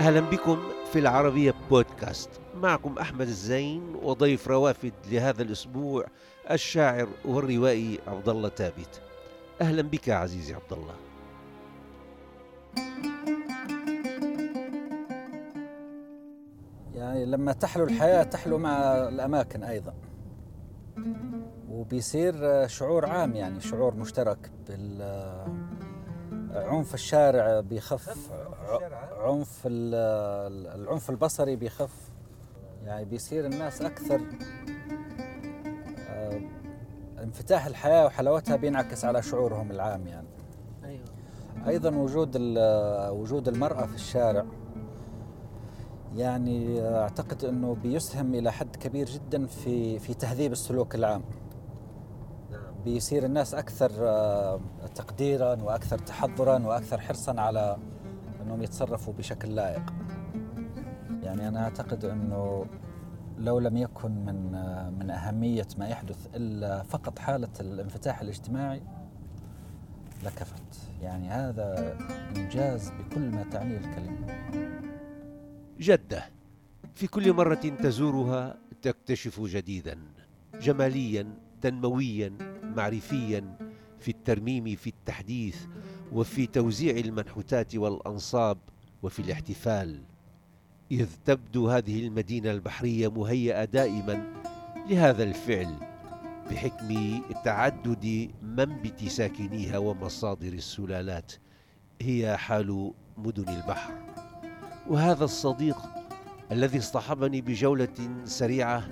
أهلا بكم في العربية بودكاست. معكم أحمد الزين وضيف روافد لهذا الأسبوع الشاعر والروائي عبد الله ثابت. أهلا بك عزيزي عبد الله يعني لما تحلو الحياة تحلو مع الأماكن أيضا. وبيصير شعور عام يعني شعور مشترك عنف الشارع بيخف عنف العنف البصري بيخف. يعني بيصير الناس أكثر آه، انفتاح الحياة وحلاوتها بينعكس على شعورهم العام يعني. أيوه. أيضا وجود وجود المرأة في الشارع يعني أعتقد إنه بيسهم إلى حد كبير جدا في في تهذيب السلوك العام. بيصير الناس أكثر آه، تقديرا وأكثر تحضرا وأكثر حرصا على إنهم يتصرفوا بشكل لائق. يعني أنا أعتقد إنه لو لم يكن من آه، من أهمية ما يحدث إلا فقط حالة الانفتاح الاجتماعي لكفت، يعني هذا إنجاز بكل ما تعنيه الكلمة. جدة في كل مرة تزورها تكتشف جديدا جماليا تنمويا معرفيا في الترميم في التحديث وفي توزيع المنحوتات والأنصاب وفي الاحتفال. إذ تبدو هذه المدينة البحرية مهيئة دائما لهذا الفعل بحكم تعدد منبت ساكنيها ومصادر السلالات هي حال مدن البحر. وهذا الصديق الذي اصطحبني بجولة سريعة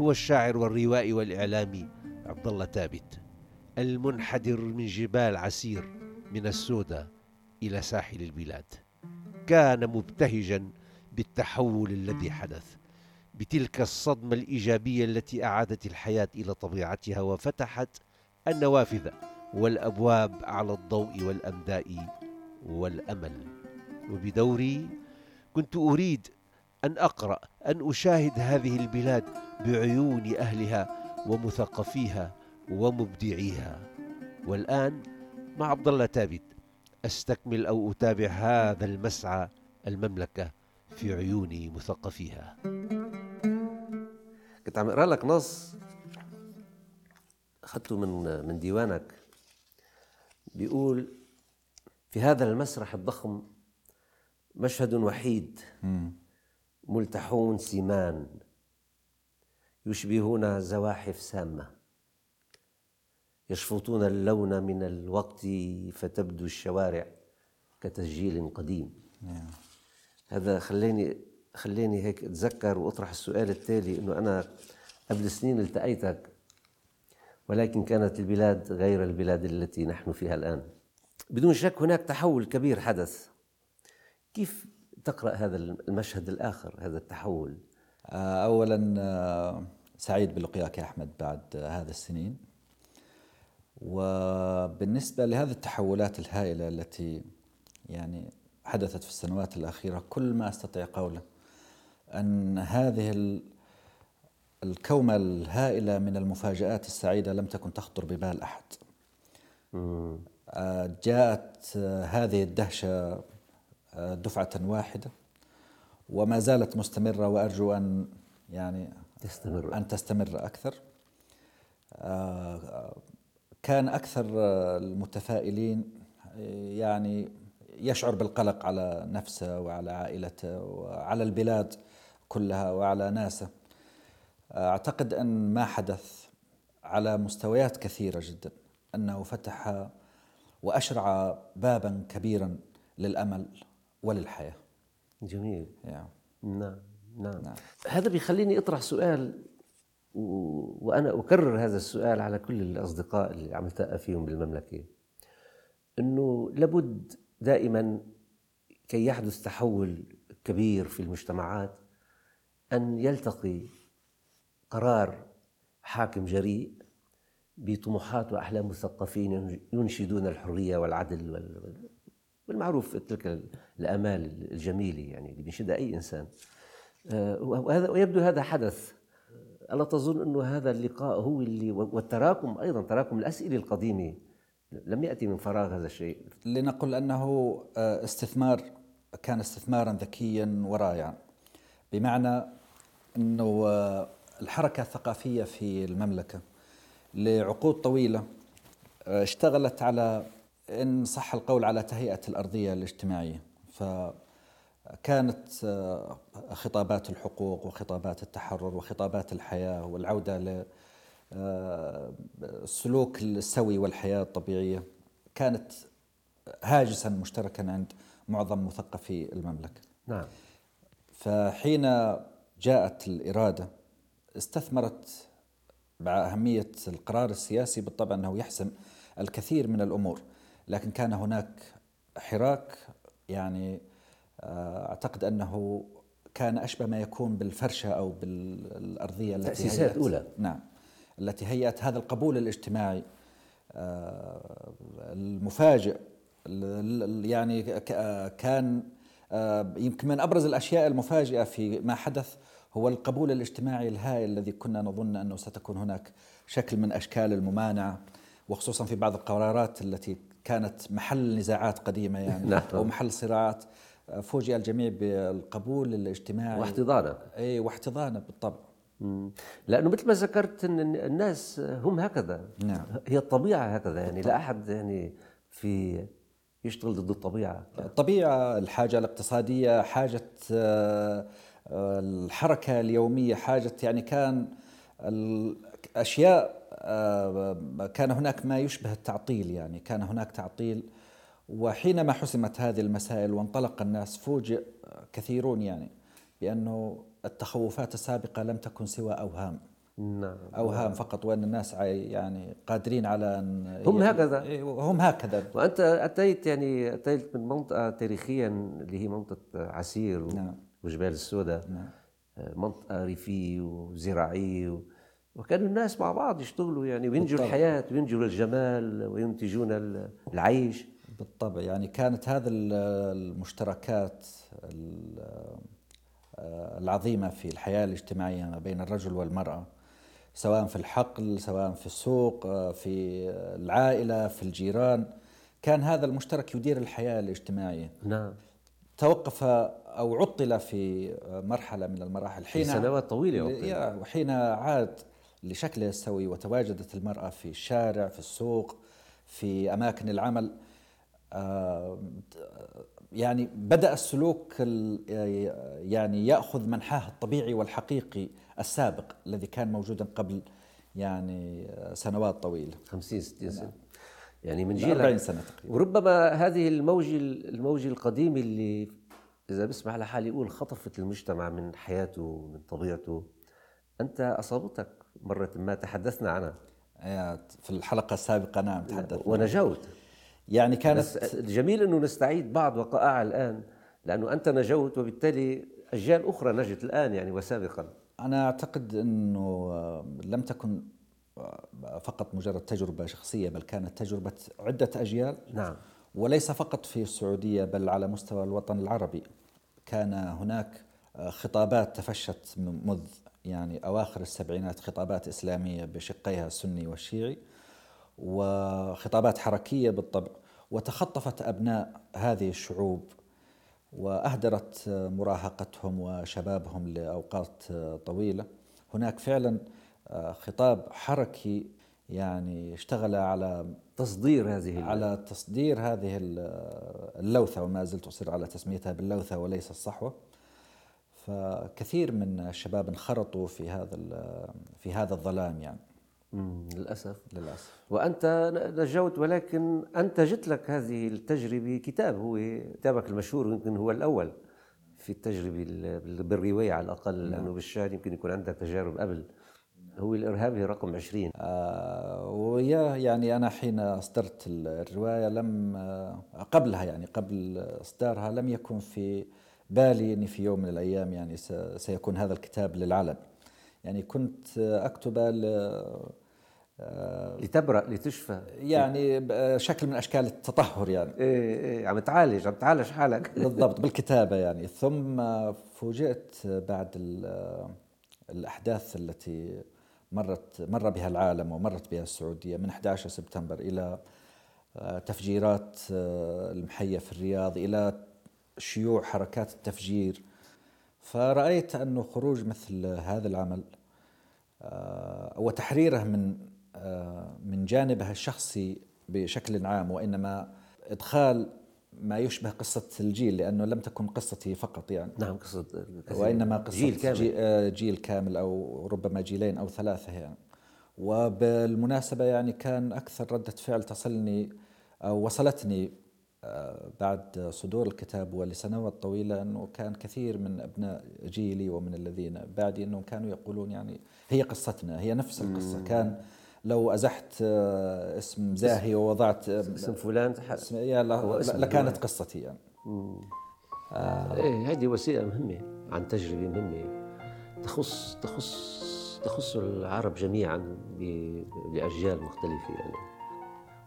هو الشاعر والروائي والإعلامي عبد الله ثابت. المنحدر من جبال عسير من السودة إلى ساحل البلاد. كان مبتهجا بالتحول الذي حدث. بتلك الصدمة الإيجابية التي أعادت الحياة إلى طبيعتها وفتحت النوافذ والأبواب على الضوء والأمداء والأمل. وبدوري كنت أريد أن أقرأ أن أشاهد هذه البلاد بعيون أهلها ومثقفيها. ومبدعيها. والآن مع عبد الله ثابت أستكمل أو أتابع هذا المسعى المملكة في عيون مثقفيها. كنت عم أقرأ لك نص أخذته من من ديوانك. بيقول في هذا المسرح الضخم مشهد وحيد. ملتحون سمان يشبهون زواحف سامة. يشفطون اللون من الوقت فتبدو الشوارع كتسجيل قديم. نعم. هذا خلاني خلاني هيك أتذكر وأطرح السؤال التالي إنه أنا قبل سنين التقيتك ولكن كانت البلاد غير البلاد التي نحن فيها الآن. بدون شك هناك تحول كبير حدث. كيف تقرأ هذا المشهد الآخر هذا التحول؟ آه، اولا آه، سعيد بلقياك يا أحمد بعد هذا السنين. وبالنسبة لهذه التحولات الهائلة التي يعني حدثت في السنوات الأخيرة كل ما أستطيع قوله أن هذه الكومة الهائلة من المفاجآت السعيدة لم تكن تخطر ببال أحد. آه، جاءت هذه الدهشة آه، دفعة واحدة وما زالت مستمرة وأرجو أن يعني تستمر أن تستمر أكثر. آه، كان أكثر المتفائلين يعني يشعر بالقلق على نفسه وعلى عائلته وعلى البلاد كلها وعلى ناسه أعتقد أن ما حدث على مستويات كثيرة جدا أنه فتح وأشرع بابا كبيرا للأمل وللحياة جميل يعني. نعم نعم, نعم. هذا بيخليني أطرح سؤال وأنا أكرر هذا السؤال على كل الأصدقاء اللي عم التقى فيهم بالمملكة. إنه لابد دائما كي يحدث تحول كبير في المجتمعات أن يلتقي قرار حاكم جريء بطموحات وأحلام مثقفين ينشدون الحرية والعدل والمعروف تلك الأمال الجميلة يعني اللي بينشدها أي إنسان. آه، وهذا ويبدو هذا حدث ألا تظن أن هذا اللقاء هو اللي والتراكم أيضا تراكم الأسئلة القديمة؟ لم يأتي من فراغ هذا الشيء. لنقل أنه آه، استثمار كان استثمارا ذكيا ورائعا. بمعنى أنه الحركة الثقافية في المملكة لعقود طويلة اشتغلت على إن صح القول على تهيئة الأرضية الاجتماعية. فكانت خطابات الحقوق وخطابات التحرر وخطابات الحياة والعودة للسلوك السوي والحياة الطبيعية كانت هاجسا مشتركا عند معظم مثقفي المملكة. نعم. فحين جاءت الإرادة استثمرت مع أهمية القرار السياسي بالطبع أنه يحسم الكثير من الأمور لكن كان هناك حراك يعني آه، أعتقد أنه كان أشبه ما يكون بالفرشة أو بالأرضية التي تأسيسات أولى. نعم. التي هيأت هذا القبول الاجتماعي آه، المفاجئ يعني كان آه، يمكن من أبرز الأشياء المفاجئة في ما حدث هو القبول الاجتماعي الهائل الذي كنا نظن أنه ستكون هناك شكل من أشكال الممانعة وخصوصا في بعض القرارات التي كانت محل نزاعات قديمة يعني نعم. أو محل صراعات. فوجئ الجميع بالقبول الاجتماعي. واحتضانه إي واحتضانه بالطبع. لأنه مثل ما ذكرت إن الناس هم هكذا. نعم. هي الطبيعة هكذا يعني. لا أحد يعني في يشتغل ضد الطبيعة. الطبيعة الحاجة الاقتصادية حاجة آه، الحركة اليومية حاجة يعني كان الأشياء آه، كان هناك ما يشبه التعطيل يعني. كان هناك تعطيل وحينما حسمت هذه المسائل وانطلق الناس فوجئ كثيرون يعني بأنه التخوفات السابقة لم تكن سوى أوهام. نعم. أوهام فقط وأن الناس يعني قادرين على أن هم هكذا. هم هكذا. وأنت أتيت يعني أتيت من منطقة تاريخيا اللي هي منطقة عسير نعم. وجبال السوداء. نعم. منطقة ريفيه وزراعيه و... وكانوا الناس مع بعض يشتغلوا يعني وينجوا الحياة وينجوا الجمال وينتجون العيش. بالطبع. يعني كانت هذه المشتركات العظيمة في الحياة الاجتماعية ما بين الرجل والمرأة سواء في الحقل سواء في السوق في العائلة في الجيران. كان هذا المشترك يدير الحياة الاجتماعية. نعم. توقف أو عطل في مرحلة من المراحل. حين سنوات طويلة وحين عاد لشكله السوي وتواجدت المرأة في الشارع في السوق في أماكن العمل. آه، يعني بدأ السلوك يعني يأخذ منحاه الطبيعي والحقيقي السابق الذي كان موجودا قبل يعني سنوات طويلة. 50 60 سنة. يعني من جيل 40 سنة تقريبا. وربما هذه الموج الموج القديم اللي إذا بسمح لحالي يقول خطفت المجتمع من حياته من طبيعته. أنت أصابتك مرة ما تحدثنا عنها. في الحلقة السابقة نعم تحدثنا. ونجوت. يعني كانت الجميل إنه نستعيد بعض وقائع الآن لأنه أنت نجوت وبالتالي أجيال أخرى نجت الآن يعني وسابقا. أنا أعتقد إنه لم تكن فقط مجرد تجربة شخصية بل كانت تجربة عدة أجيال. نعم. وليس فقط في السعودية بل على مستوى الوطن العربي. كان هناك خطابات تفشت منذ يعني أواخر السبعينات خطابات إسلامية بشقيها السني والشيعي. وخطابات حركية بالطبع وتخطفت أبناء هذه الشعوب وأهدرت مراهقتهم وشبابهم لأوقات طويلة. هناك فعلا خطاب حركي يعني اشتغل على تصدير هذه على تصدير هذه اللوثة وما زلت أصر على تسميتها باللوثة وليس الصحوة. فكثير من الشباب انخرطوا في هذا في هذا الظلام يعني. للأسف. للأسف. وأنت نجوت ولكن أنتجت لك هذه التجربة كتاب هو كتابك المشهور يمكن هو الأول في التجربة بالرواية على الأقل نعم. لأنه بالشعر يمكن يكون عندك تجارب قبل. هو الإرهابي رقم 20 آه ويا يعني أنا حين أصدرت الرواية لم آه قبلها يعني قبل إصدارها لم يكن في بالي أني في يوم من الأيام يعني سيكون هذا الكتاب للعلن يعني كنت أكتب آه، لتبرأ لتشفى. يعني شكل من أشكال التطهر يعني. إيه إيه عم تعالج عم تعالج حالك. بالضبط بالكتابة يعني. ثم فوجئت بعد الأحداث التي مرت مر بها العالم ومرت بها السعودية من 11 سبتمبر إلى آه، تفجيرات آه، المحية في الرياض إلى شيوع حركات التفجير. فرأيت أنه خروج مثل هذا العمل آه، وتحريره من من جانبها الشخصي بشكل عام وإنما إدخال ما يشبه قصة الجيل لأنه لم تكن قصتي فقط يعني. نعم قصة وإنما قصة جيل كامل. آه، جيل كامل أو ربما جيلين أو ثلاثة يعني. وبالمناسبة يعني كان أكثر ردة فعل تصلني أو وصلتني آه، بعد صدور الكتاب ولسنوات طويلة أنه كان كثير من أبناء جيلي ومن الذين بعدي أنهم كانوا يقولون يعني هي قصتنا هي نفس القصة. كان لو أزحت آه، اسم زاهي ووضعت اسم فلان اسم لكانت قصتي يعني. آه. إيه هذه وسيلة مهمة عن تجربة مهمة. تخص تخص تخص العرب جميعا لاجيال مختلفة يعني.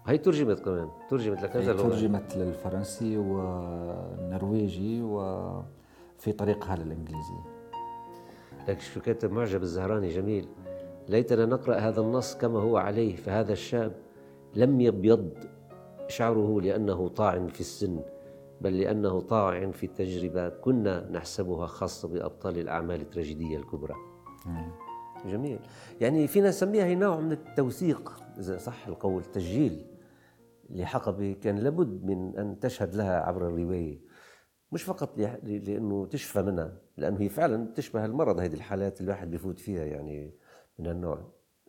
هي ترجمت كمان ترجمت لكذا لغه ترجمت للفرنسي والنرويجي وفي طريقها للإنجليزي. لك شو كاتب معجب الزهراني جميل. ليتنا نقرأ هذا النص كما هو عليه فهذا الشاب لم يبيض شعره لأنه طاعن في السن بل لأنه طاعن في التجربة. كنا نحسبها خاصة بأبطال الأعمال التراجيدية الكبرى. جميل. يعني فينا نسميها هي نوع من التوثيق إذا صح القول تسجيل لحقبه كان لابد من أن تشهد لها عبر الرواية. مش فقط لأنه تشفى منها لأنه هي فعلا تشبه المرض هذه الحالات اللي الواحد بيفوت فيها يعني. من النوع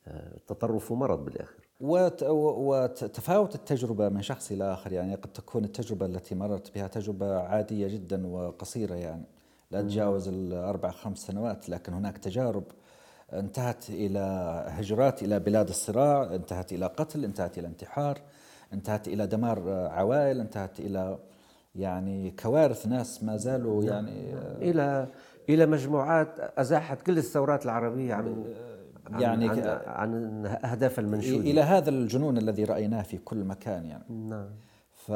آه، التطرف مرض بالآخر وتفاوت التجربة من شخص إلى آخر يعني قد تكون التجربة التي مررت بها تجربة عادية جدا وقصيرة يعني لا تجاوز الأربع خمس سنوات لكن هناك تجارب انتهت إلى هجرات إلى بلاد الصراع انتهت إلى قتل انتهت إلى انتحار انتهت إلى دمار عوائل انتهت إلى يعني كوارث ناس ما زالوا نعم. يعني إلى إلى مجموعات أزاحت كل الثورات العربية عن يعني عن, عن أهداف المنشود. إلى هذا الجنون الذي رأيناه في كل مكان يعني. نعم. ف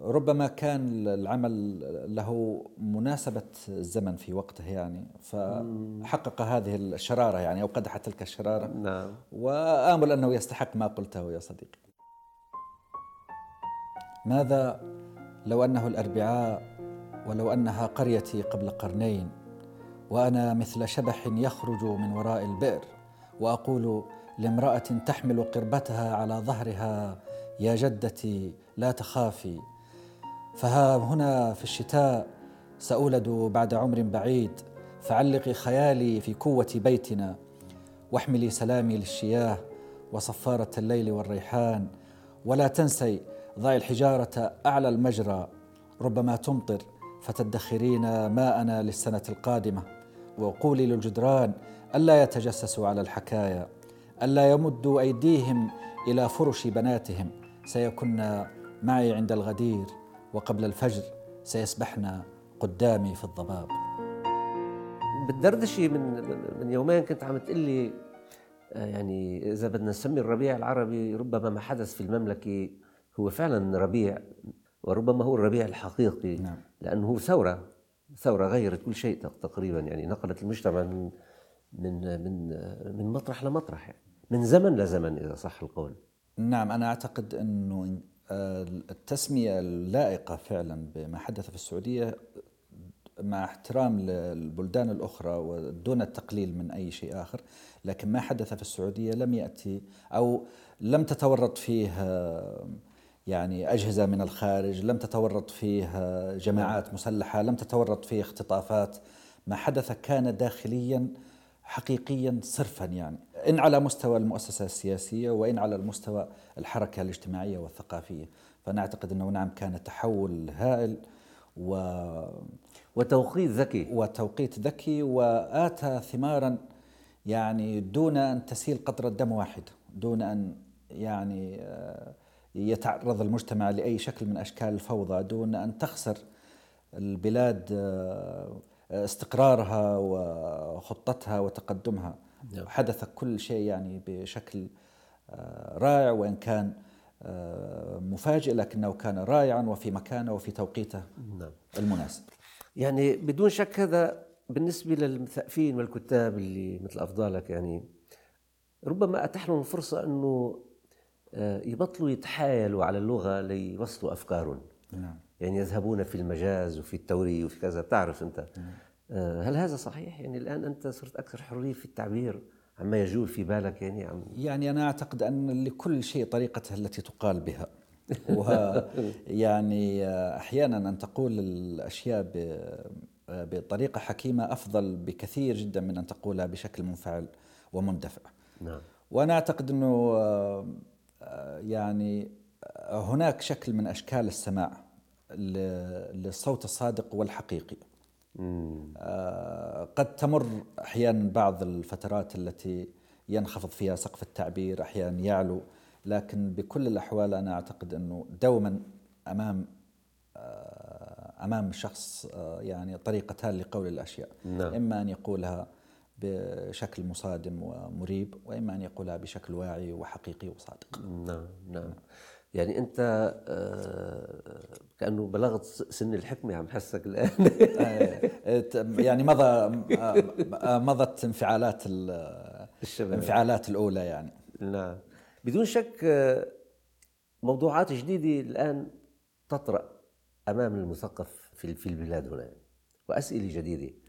ربما كان العمل له مناسبة الزمن في وقته يعني. فحقق هذه الشرارة يعني أو قدح تلك الشرارة. نعم. وآمل أنه يستحق ما قلته يا صديقي. ماذا لو أنه الأربعاء ولو أنها قريتي قبل قرنين وأنا مثل شبح يخرج من وراء البئر وأقول لامرأة تحمل قربتها على ظهرها يا جدتي لا تخافي. فها هنا في الشتاء سأولد بعد عمر بعيد فعلقي خيالي في كوة بيتنا. واحملي سلامي للشياه وصفارة الليل والريحان. ولا تنسي ضعي الحجارة أعلى المجرى ربما تمطر فتدخرين ماءنا للسنة القادمة. وقولي للجدران ألا يتجسسوا على الحكايا ألا يمدوا أيديهم إلى فرش بناتهم. سيكن معي عند الغدير وقبل الفجر سيسبحن قدامي في الضباب. بالدردشة من من يومين كنت عم تقول لي آه، يعني إذا بدنا نسمي الربيع العربي ربما ما حدث في المملكة هو فعلا ربيع وربما هو الربيع الحقيقي. نعم. لأنه هو ثورة. ثورة غيرت كل شيء تقريبا يعني نقلت المجتمع من من من من مطرح لمطرح يعني من زمن لزمن إذا صح القول. نعم أنا أعتقد أنه التسمية اللائقة فعلا بما حدث في السعودية مع احترام للبلدان الأخرى ودون التقليل من أي شيء آخر لكن ما حدث في السعودية لم يأتي أو لم تتورط فيه يعني أجهزة من الخارج لم تتورط فيه جماعات مسلحة لم تتورط فيه اختطافات. ما حدث كان داخليا حقيقيا صرفا يعني. إن على مستوى المؤسسة السياسية وإن على المستوى الحركة الاجتماعية والثقافية. فأنا أعتقد أنه نعم كان تحول هائل و وتوقيت ذكي. وتوقيت ذكي وآتى ثمارا يعني دون أن تسيل قطرة دم واحد دون أن يعني آه، يتعرض المجتمع لأي شكل من أشكال الفوضى دون أن تخسر البلاد آه، استقرارها وخطتها وتقدمها نعم. حدث كل شيء يعني بشكل آه، رائع وإن كان آه، مفاجئ لكنه كان رائعا وفي مكانه وفي توقيته نعم. المناسب يعني بدون شك هذا بالنسبة للمثقفين والكتاب اللي مثل أفضالك يعني ربما أتاح لهم فرصة أنه يبطلوا يتحايلوا على اللغة ليوصلوا أفكارهم نعم. يعني يذهبون في المجاز وفي التوري وفي كذا بتعرف أنت نعم. هل هذا صحيح؟ يعني الآن أنت صرت أكثر حرية في التعبير عما يجول في بالك يعني عم يعني أنا أعتقد أن لكل شيء طريقته التي تقال بها ويعني أحيانا أن تقول الأشياء بطريقة حكيمة أفضل بكثير جدا من أن تقولها بشكل منفعل ومندفع نعم. وأنا أعتقد أنه يعني هناك شكل من أشكال السماع للصوت الصادق والحقيقي. آه، قد تمر أحيانا بعض الفترات التي ينخفض فيها سقف التعبير أحيانا يعلو لكن بكل الأحوال أنا أعتقد أنه دوما أمام آه، أمام شخص آه، يعني طريقتان لقول الأشياء. نعم. إما أن يقولها بشكل مصادم ومريب وإما أن يقولها بشكل واعي وحقيقي وصادق. نعم نعم. يعني أنت آه، كأنه بلغت سن الحكمة عم حسك الآن. آه، يعني مضى آه، مضت انفعالات الشباب. الانفعالات الأولى يعني. نعم. بدون شك موضوعات جديدة الآن تطرأ أمام المثقف في البلاد هنا. وأسئلة جديدة.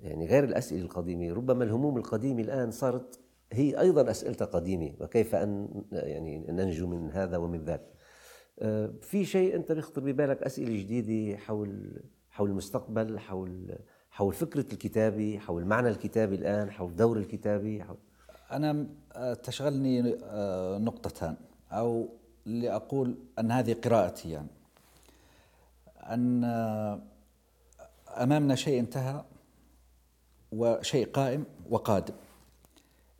يعني غير الأسئلة القديمة ربما الهموم القديمة الآن صارت هي أيضا اسئلتها قديمة وكيف أن يعني ننجو من هذا ومن ذاك. آه، في شيء أنت بيخطر ببالك أسئلة جديدة حول حول المستقبل حول حول فكرة الكتابة حول معنى الكتابة الآن حول دور الكتابة حول أنا آه، تشغلني آه، نقطتان أو لأقول أن هذه قراءتي يعني ان أمامنا شيء انتهى وشيء قائم وقادم.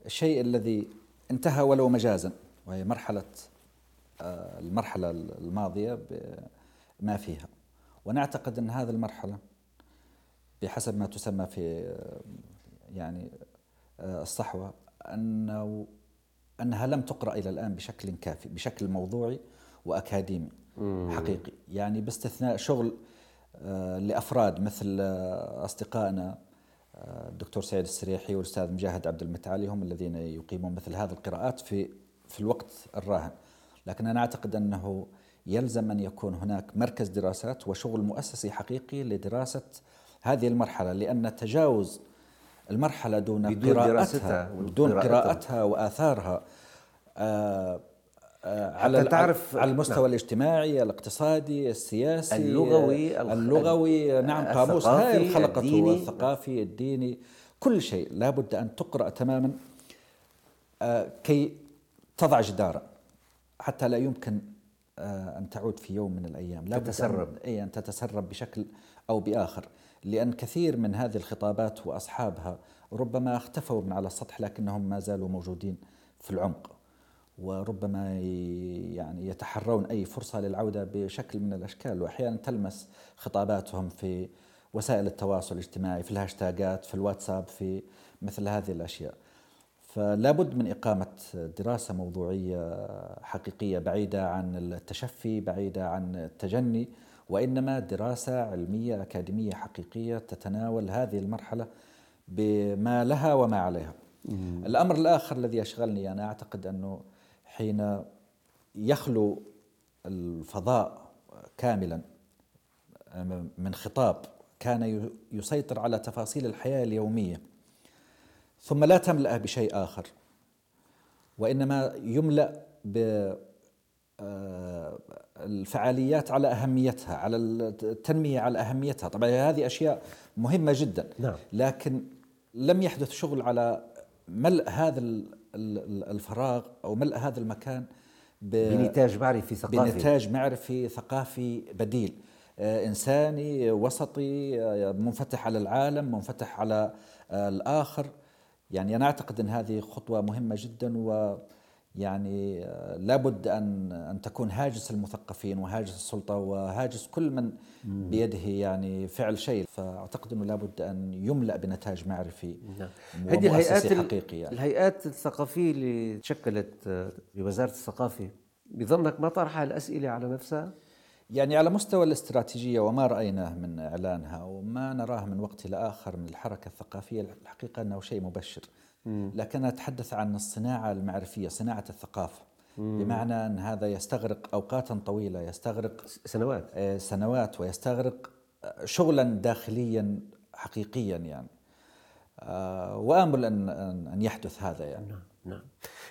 الشيء الذي انتهى ولو مجازا وهي مرحلة آه، المرحلة الماضية بما فيها. ونعتقد أن هذه المرحلة بحسب ما تسمى في آه، يعني آه، الصحوة أنه أنها لم تقرأ إلى الآن بشكل كافي بشكل موضوعي وأكاديمي حقيقي. يعني باستثناء شغل لأفراد مثل أصدقائنا الدكتور سعيد السريحي والأستاذ مجاهد عبد المتعالي هم الذين يقيمون مثل هذه القراءات في في الوقت الراهن. لكن أنا أعتقد أنه يلزم أن يكون هناك مركز دراسات وشغل مؤسسي حقيقي لدراسة هذه المرحلة لأن تجاوز المرحلة دون قراءتها دون قراءتها وآثارها آه، على تعرف على المستوى نعم. الاجتماعي الاقتصادي السياسي اللغوي اللغوي نعم قاموس. هاي خلقته الثقافي الديني كل شيء. لابد أن تقرأ تماما آه، كي تضع جدارا حتى لا يمكن آه، أن تعود في يوم من الأيام. لا تتسرب. إي أن تتسرب بشكل أو بآخر. لأن كثير من هذه الخطابات وأصحابها ربما اختفوا من على السطح لكنهم ما زالوا موجودين في العمق. وربما يعني يتحرون أي فرصة للعودة بشكل من الأشكال وأحيانا تلمس خطاباتهم في وسائل التواصل الاجتماعي في الهاشتاجات في الواتساب في مثل هذه الأشياء. فلا بد من إقامة دراسة موضوعية حقيقية بعيدة عن التشفي بعيدة عن التجني وإنما دراسة علمية أكاديمية حقيقية تتناول هذه المرحلة بما لها وما عليها. الأمر الآخر الذي يشغلني أنا أعتقد أنه حين يخلو الفضاء كاملا من خطاب كان يسيطر على تفاصيل الحياة اليومية. ثم لا تملأ بشيء آخر وإنما يملأ ب آه، الفعاليات على أهميتها على التنمية على أهميتها. طبعا هذه أشياء مهمة جدا. نعم. لكن لم يحدث شغل على ملء هذا الفراغ أو ملء هذا المكان بنتاج معرفي ثقافي. بنتاج معرفي ثقافي بديل. آه، إنساني وسطي آه، منفتح على العالم منفتح على آه، الآخر. يعني أنا أعتقد إن هذه خطوة مهمة جدا و يعني لابد أن أن تكون هاجس المثقفين وهاجس السلطة وهاجس كل من بيده يعني فعل شيء فأعتقد إنه لابد أن يملأ بنتاج معرفي نعم. هذه الهيئات حقيقي يعني. الهيئات الثقافية اللي تشكلت بوزارة الثقافة بظنك ما طرح الأسئلة على نفسها؟ يعني على مستوى الاستراتيجية وما رأيناه من إعلانها وما نراه من وقت إلى آخر من الحركة الثقافية الحقيقة أنه شيء مبشر لكن أتحدث عن الصناعة المعرفية صناعة الثقافة. بمعنى أن هذا يستغرق أوقاتا طويلة يستغرق سنوات. آه، سنوات ويستغرق آه، شغلا داخليا حقيقيا يعني. آه، وآمل أن أن يحدث هذا يعني. نعم نعم.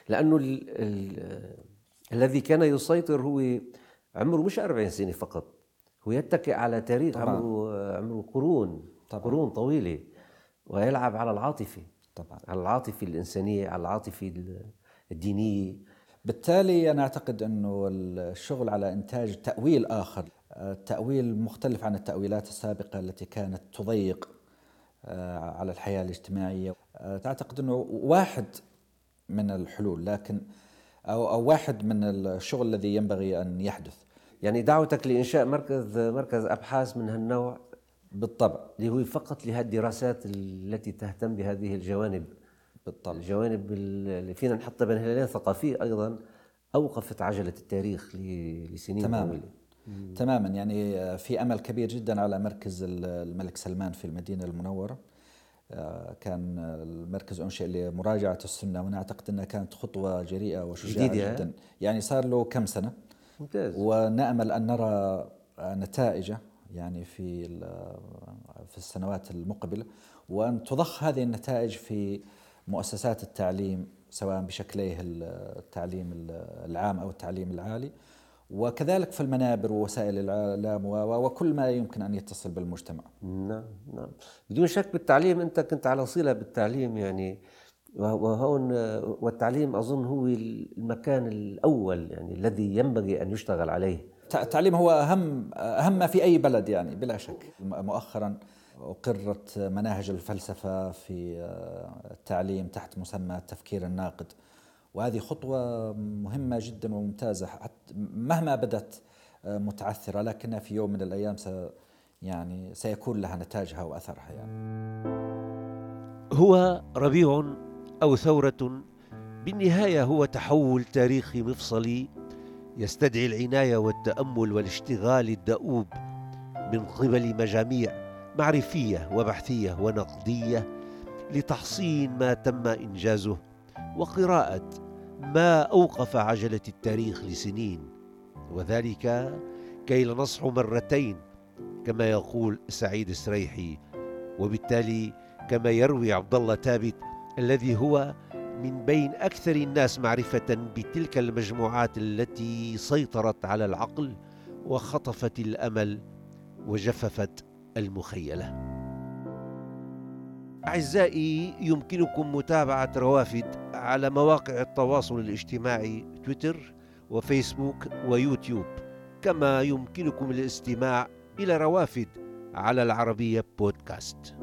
لأنه ال ال الذي كان يسيطر هو عمره مش 40 سنة فقط. هو يتكئ على تاريخ طبعا. عمره عمره قرون طبعا. قرون طويلة ويلعب على العاطفة. طبعا على العاطفة الإنسانية على العاطفة الدينية. بالتالي أنا أعتقد أنه الشغل على إنتاج تأويل آخر. تأويل مختلف عن التأويلات السابقة التي كانت تضيق آه، على الحياة الاجتماعية. آه، تعتقد أنه واحد من الحلول لكن أو, أو واحد من الشغل الذي ينبغي أن يحدث. يعني دعوتك لإنشاء مركز مركز أبحاث من هالنوع؟ بالطبع اللي هو فقط لهالدراسات التي تهتم بهذه الجوانب. بالطبع. الجوانب اللي فينا نحطها بين هلالين ثقافية أيضا أوقفت عجلة التاريخ لسنين تماما. طويلة. تماما. يعني في أمل كبير جدا على مركز الملك سلمان في المدينة المنورة. آه، كان المركز أنشئ لمراجعة السنة وأنا أعتقد أنها كانت خطوة جريئة وشجاعة جدا. يعني صار له كم سنة؟ ممتاز. ونأمل أن نرى نتائجه. يعني في في السنوات المقبلة وأن تضخ هذه النتائج في مؤسسات التعليم سواء بشكليه التعليم العام أو التعليم العالي وكذلك في المنابر ووسائل الإعلام وكل ما يمكن أن يتصل بالمجتمع. نعم نعم بدون شك بالتعليم أنت كنت على صلة بالتعليم يعني وهون والتعليم أظن هو المكان الأول يعني الذي ينبغي أن يشتغل عليه. التعليم هو أهم أهم ما في أي بلد يعني بلا شك. مؤخرا أقرت مناهج الفلسفة في التعليم تحت مسمى التفكير الناقد. وهذه خطوة مهمة جدا وممتازة. حتى مهما بدت متعثرة لكنها في يوم من الأيام س يعني سيكون لها نتاجها وأثرها يعني. هو ربيع أو ثورة بالنهاية هو تحول تاريخي مفصلي يستدعي العناية والتأمل والاشتغال الدؤوب من قبل مجاميع معرفية وبحثية ونقدية لتحصين ما تم إنجازه وقراءة ما أوقف عجلة التاريخ لسنين. وذلك كي لا نصحو مرتين كما يقول سعيد السريحي وبالتالي كما يروي عبد الله ثابت الذي هو من بين أكثر الناس معرفة بتلك المجموعات التي سيطرت على العقل وخطفت الأمل وجففت المخيلة. أعزائي يمكنكم متابعة روافد على مواقع التواصل الاجتماعي تويتر وفيسبوك ويوتيوب. كما يمكنكم الاستماع إلى روافد على العربية بودكاست.